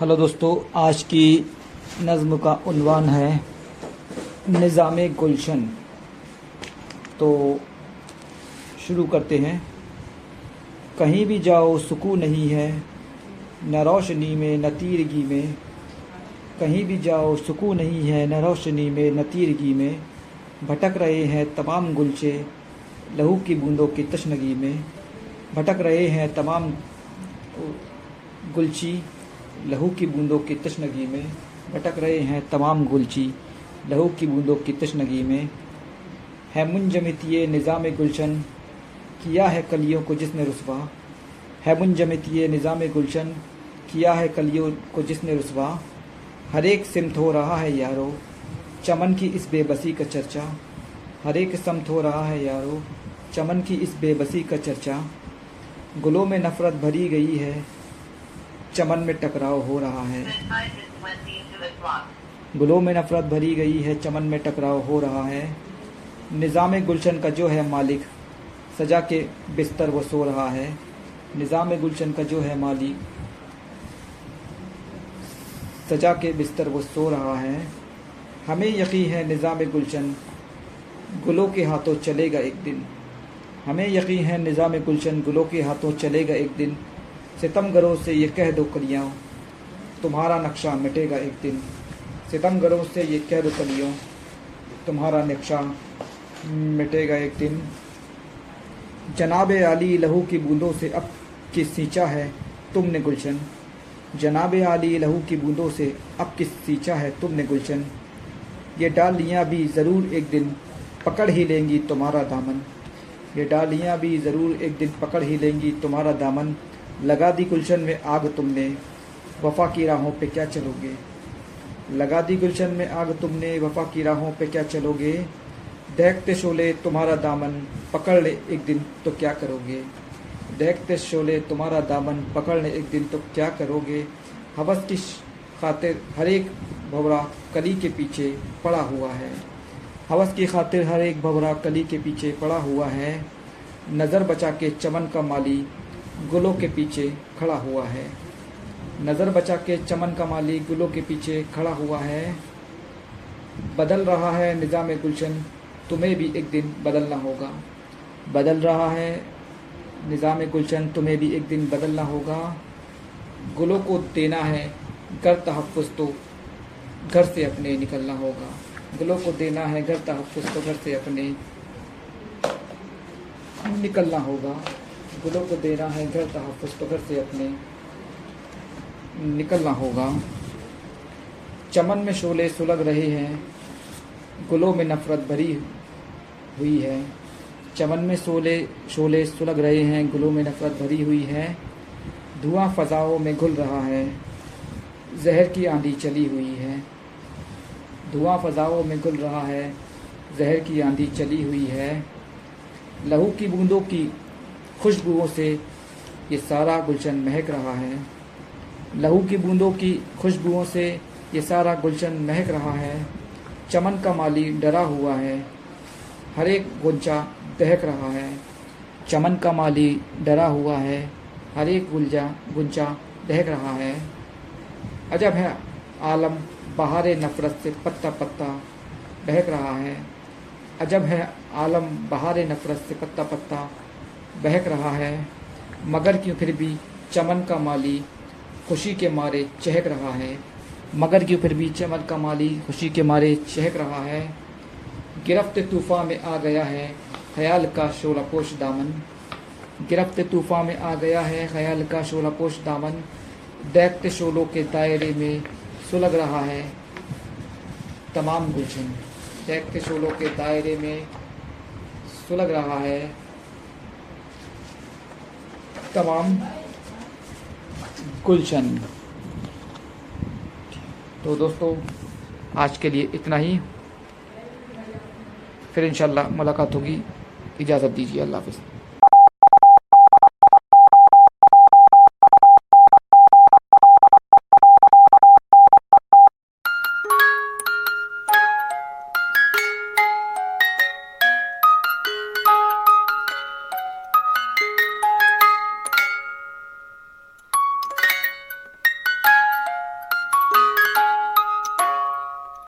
Hello दोस्तों, आज की नज़्म का उन्वान है निज़ाम गुलशन। तो शुरू करते हैं। कहीं भी जाओ, सुकून नहीं है, न रोशनी में, न तीरगी में। कहीं भी जाओ, सुकून नहीं है, न रोशनी में, न तीरगी में। भटक रहे हैं तमाम गुलचे, लहू की बूंदों की तशनगी में। भटक रहे हैं तमाम गुलची लहू की बूंदों की तशनगी में भटक रहे हैं तमाम गुलची। लहू की बूंदों की तशनगी में है मुंजमित ये निज़ाम गुलशन। किया है कलियों को जिसने रसवा। है मुंजमित ये निज़ाम गुलशन। किया है कलियों को जिसने रसवा। हर एक सिमत हो रहा है यारो। चमन की इस बेबसी का चर्चा। हर एक समत हो रहा है यारो। चमन की इस बेबसी का चर्चा। गुलों में नफरत भरी गई है। चमन में टकराव हो रहा है। गुलों में नफरत भरी गई है चमन में टकराव हो रहा है। निज़ाम गुलशन का जो है मालिक सजा के बिस्तर वो सो रहा है। निज़ाम गुलशन का जो है मालिक सजा के बिस्तर वो सो रहा है। हमें यकीन है निज़ाम गुलशन गुलों के हाथों चलेगा एक दिन। हमें यकीन है निज़ाम गुलशन गुलों के हाथों चलेगा एक दिन। सितमगरों से ये कह दो कलियाँ, तुम्हारा नक्शा मिटेगा एक दिन। सितमगरों से ये कह दो कलियों, तुम्हारा नक्शा मिटेगा एक दिन। जनाब आली लहू की बूंदों से अब किस सींचा है तुमने गुलशन? जनाब आली लहू की बूंदों से अब किस सींचा है तुमने गुलशन? ये डालियाँ भी ज़रूर एक दिन पकड़ ही लेंगी तुम्हारा दामन। ये डालियाँ भी ज़रूर एक दिन पकड़ ही लेंगी तुम्हारा दामन। लगा दी गुलशन में आग तुमने, वफा की राहों पे क्या चलोगे? लगा दी गुलशन में आग तुमने, वफा की राहों पे क्या चलोगे? देखते शोले तुम्हारा दामन, पकड़ ले एक दिन तो क्या करोगे? देखते शोले तुम्हारा दामन, पकड़ ले एक दिन तो क्या करोगे? हवस की खातिर हर एक भवरा कली के पीछे पड़ा हुआ है। हवस की खातिर हर एक भवरा कली के पीछे पड़ा हुआ है। नज़र बचा के चमन का माली गुलों के पीछे खड़ा हुआ है। नज़र बचा के चमन का माली गुलों के पीछे खड़ा हुआ है। बदल रहा है निज़ाम गुलशन, तुम्हें भी एक दिन बदलना होगा। बदल रहा है निज़ाम गुलशन, तुम्हें भी एक दिन बदलना होगा। गुलों को देना है घर तहफ़ तो घर से अपने निकलना होगा। गुलों को देना है घर तहफ़ तो घर से अपने निकलना होगा। गुलों को देना है घर तहफ़ तो घर से अपने निकलना होगा। चमन में शोले सुलग रहे हैं, गुलों में नफ़रत भरी हुई है। चमन में शोले शोले सुलग रहे हैं, गुलों में नफ़रत भरी हुई है। धुआँ फ़ज़ाओं में घुल रहा है, जहर की आंधी चली हुई है। धुआँ फ़ज़ाओं में घुल रहा है, जहर की आंधी चली हुई है। लहू की बूंदों की खुशबुओं से ये सारा गुलशन महक रहा है। लहू की बूंदों की खुशबुओं से ये सारा गुलशन महक रहा है। चमन का माली डरा हुआ है। हर एक गुंचा दहक रहा है। चमन का माली डरा हुआ है। हर एक गुलजा गुंचा दहक रहा है। अजब है आलम बहार नफ़रत से पत्ता पत्ता बहक रहा है। अजब है आलम बहार नफ़रत से पत्ता पत्ता बहक रहा है, मगर क्यों फिर भी चमन का माली खुशी के मारे चहक रहा है? मगर क्यों फिर भी चमन का माली खुशी के मारे चहक रहा है? गिरफ्त तूफ़ा में आ गया है ख्याल का शोला पोश दामन। गिरफ्त तूफ़ा में आ गया है ख्याल का शोला पोश दामन। देखते शोलों के दायरे में सुलग रहा है तमाम गुलशन। देखते शोलों के दायरे में सुलग रहा है तमाम गुलशन। तो दोस्तों, आज के लिए इतना ही। फिर इंशाल्लाह मुलाकात होगी। इजाज़त दीजिए, अल्लाह हाफ़िज़।